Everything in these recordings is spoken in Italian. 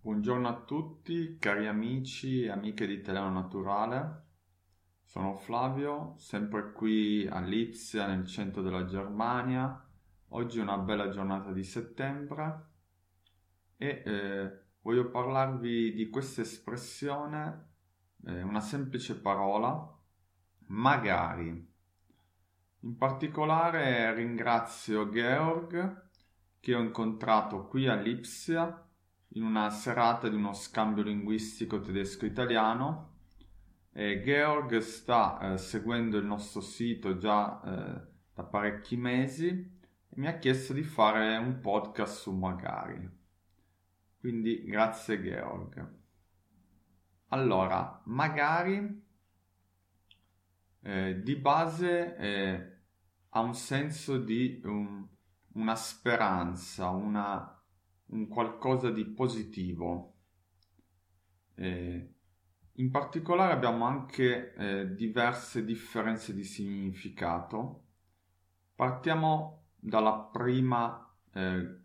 Buongiorno a tutti, cari amici e amiche di Italiano Naturale. Sono Flavio, sempre qui a Lipsia, nel centro della Germania. Oggi è una bella giornata di settembre e eh, voglio parlarvi di questa espressione, eh, una semplice parola, magari. In particolare ringrazio Georg che ho incontrato qui a Lipsia in una serata di uno scambio linguistico tedesco-italiano. E Georg sta eh, seguendo il nostro sito già eh, da parecchi mesi e mi ha chiesto di fare un podcast su Magari. Quindi grazie Georg. Allora, Magari eh, di base ha un senso di um, una speranza, una un qualcosa di positivo. Eh, in particolare abbiamo anche eh, diverse differenze di significato. Partiamo dalla prima eh,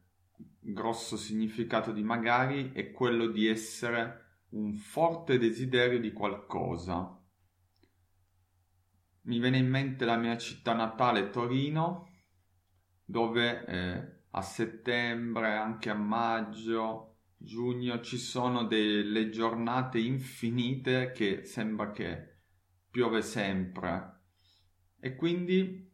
grosso significato di magari è quello di essere un forte desiderio di qualcosa. Mi viene in mente la mia città natale Torino, dove eh, a settembre, anche a maggio, giugno ci sono delle giornate infinite che sembra che piove sempre. E quindi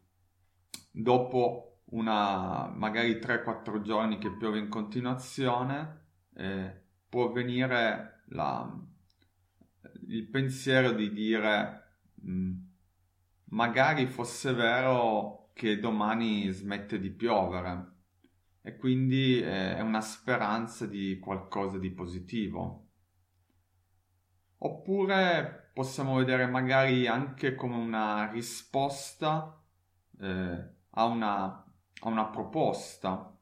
dopo una magari 3-4 giorni che piove in continuazione eh, può venire la, il pensiero di dire mh, mm, magari fosse vero che domani smette di piovere e quindi eh, è una speranza di qualcosa di positivo. Oppure possiamo vedere magari anche come una risposta eh, a, una, a, una, proposta.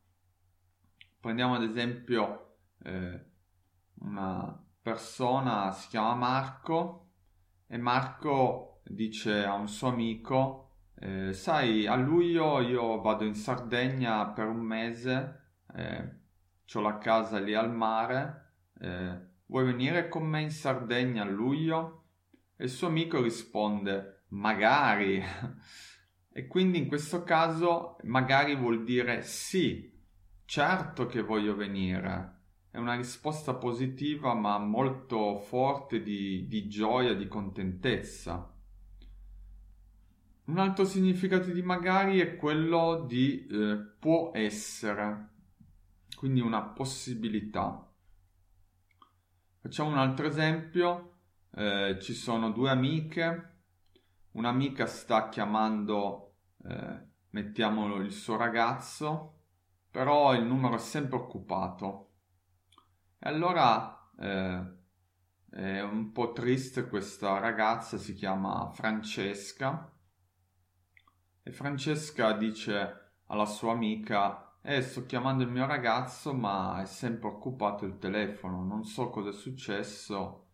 Prendiamo ad esempio eh, una persona, si chiama Marco, e Marco dice a un suo amico eh, sai, a luglio io vado in Sardegna per un mese, eh, ho la casa lì al mare, eh, vuoi venire con me in Sardegna a luglio? E il suo amico risponde, magari. e quindi in questo caso magari vuol dire sì, certo che voglio venire. È una risposta positiva ma molto forte di, di gioia, di contentezza. Un altro significato di magari è quello di eh, può essere, quindi una possibilità. Facciamo un altro esempio, eh, ci sono due amiche, un'amica sta chiamando, eh, mettiamolo, il suo ragazzo, però il numero è sempre occupato. E allora eh, è un po' triste questa ragazza, si chiama Francesca e Francesca dice alla sua amica eh, sto chiamando il mio ragazzo ma è sempre occupato il telefono, non so cosa è successo.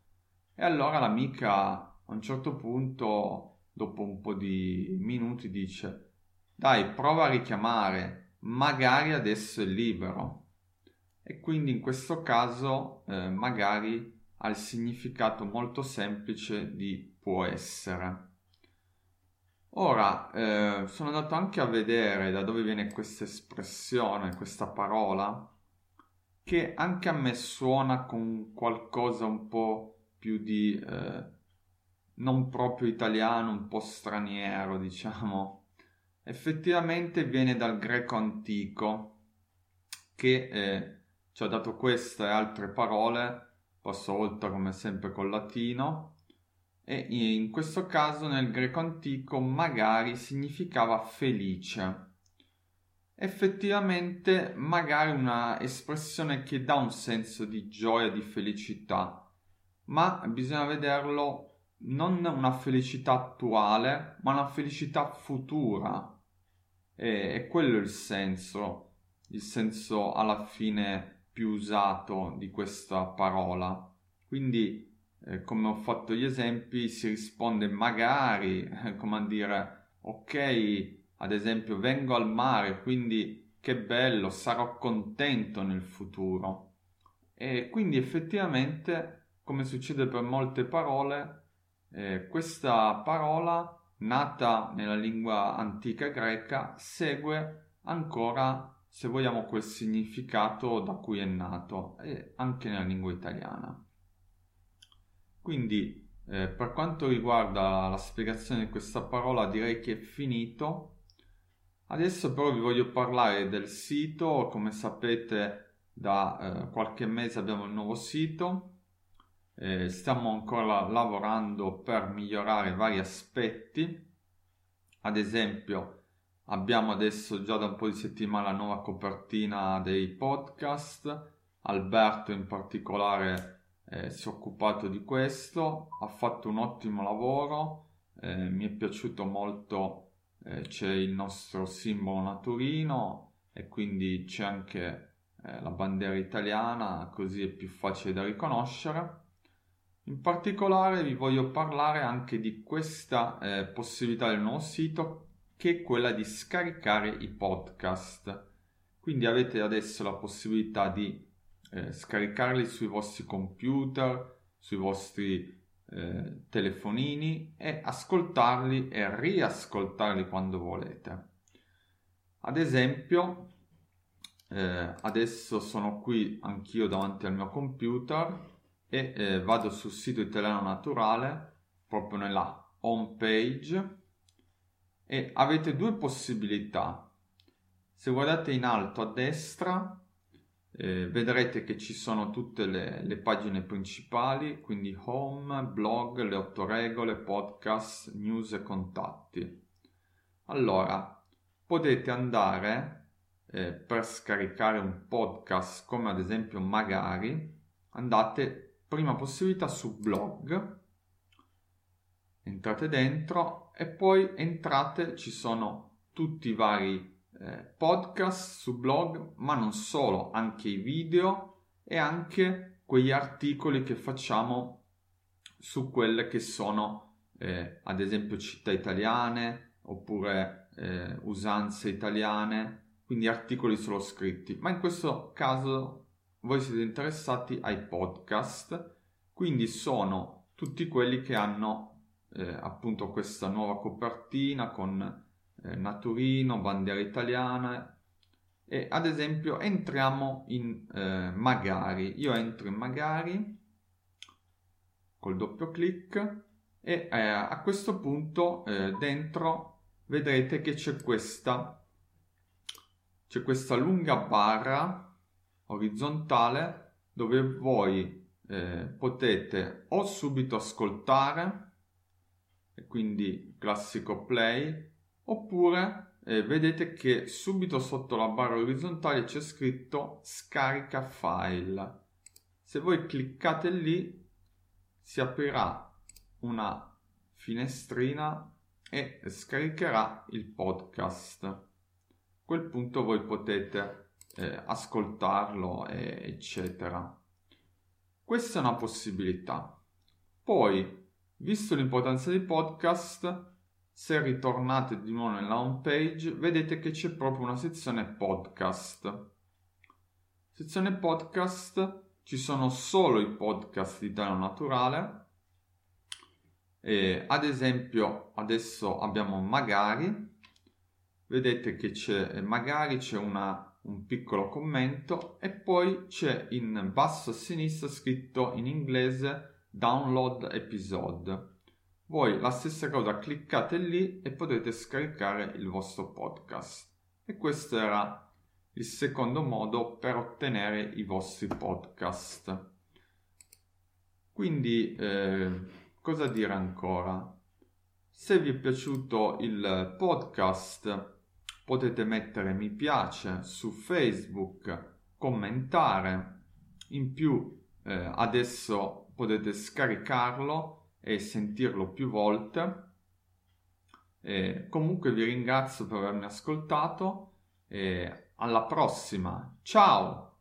E allora l'amica a un certo punto, dopo un po' di minuti, dice dai, prova a richiamare, magari adesso è libero. E quindi in questo caso eh, magari ha il significato molto semplice di può essere. Ora, eh, sono andato anche a vedere da dove viene questa espressione, questa parola, che anche a me suona con qualcosa un po' più di eh, non proprio italiano, un po' straniero, diciamo. Effettivamente viene dal greco antico, che eh, ci ha dato queste altre parole, passo oltre come sempre col latino, e in questo caso nel greco antico magari significava felice. Effettivamente magari una espressione che dà un senso di gioia, di felicità, ma bisogna vederlo non una felicità attuale, ma una felicità futura. E, è quello il senso, il senso alla fine più usato di questa parola. Quindi eh, come ho fatto gli esempi, si risponde magari, eh, come a dire, ok, ad esempio vengo al mare, quindi che bello, sarò contento nel futuro. e quindi effettivamente, come succede per molte parole, eh, questa parola nata nella lingua antica greca segue ancora, se vogliamo, quel significato da cui è nato, e anche nella lingua italiana. Quindi eh, per quanto riguarda la spiegazione di questa parola direi che è finito. Adesso però vi voglio parlare del sito, come sapete da eh, qualche mese abbiamo il nuovo sito, eh, stiamo ancora lavorando per migliorare vari aspetti, ad esempio abbiamo adesso già da un po' di settimane la nuova copertina dei podcast, Alberto in particolare eh, si è occupato di questo, ha fatto un ottimo lavoro, eh, mi è piaciuto molto, eh, c'è il nostro simbolo naturino e quindi c'è anche eh, la bandiera italiana, così è più facile da riconoscere. In particolare vi voglio parlare anche di questa eh, possibilità del nuovo sito che è quella di scaricare i podcast. Quindi avete adesso la possibilità di eh, scaricarli sui vostri computer, sui vostri eh, telefonini e ascoltarli e riascoltarli quando volete. Ad esempio, eh, adesso sono qui anch'io davanti al mio computer e eh, vado sul sito italiano naturale proprio nella home page e avete due possibilità. Se guardate in alto a destra eh, vedrete che ci sono tutte le, le, pagine principali, quindi home, blog, le otto regole, podcast, news e contatti. Allora, potete andare eh, per scaricare un podcast come ad esempio magari, andate prima possibilità su blog, entrate dentro e poi entrate, ci sono tutti i vari eh, podcast su blog, ma non solo, anche i video e anche quegli articoli che facciamo su quelle che sono eh, ad esempio città italiane oppure eh, usanze italiane, quindi articoli solo scritti. Ma in questo caso voi siete interessati ai podcast, quindi sono tutti quelli che hanno eh, appunto questa nuova copertina con eh, Naturino, bandiera italiana e ad esempio entriamo in eh, Magari. Io entro in Magari col doppio clic e eh, a questo punto eh, dentro vedrete che c'è questa c'è questa lunga barra orizzontale dove voi eh, potete o subito ascoltare quindi classico play oppure eh, vedete che subito sotto la barra orizzontale c'è scritto scarica file. Se voi cliccate lì si aprirà una finestrina e scaricherà il podcast. A quel punto voi potete eh, ascoltarlo, eh, eccetera. Questa è una possibilità. Poi, visto l'importanza dei podcast, se ritornate di nuovo nella home page, vedete che c'è proprio una sezione podcast. Sezione podcast ci sono solo i podcast di Italiano Naturale. E, ad esempio, adesso abbiamo Magari. Vedete che c'è magari c'è una, un piccolo commento e poi c'è in basso a sinistra scritto in inglese download episode voi la stessa cosa cliccate lì e potete scaricare il vostro podcast. E questo era il secondo modo per ottenere i vostri podcast. Quindi, eh, cosa dire ancora? Se vi è piaciuto il podcast, potete mettere mi piace su Facebook, commentare. In più, eh, adesso potete scaricarlo e sentirlo più volte. E comunque vi ringrazio per avermi ascoltato e alla prossima. Ciao!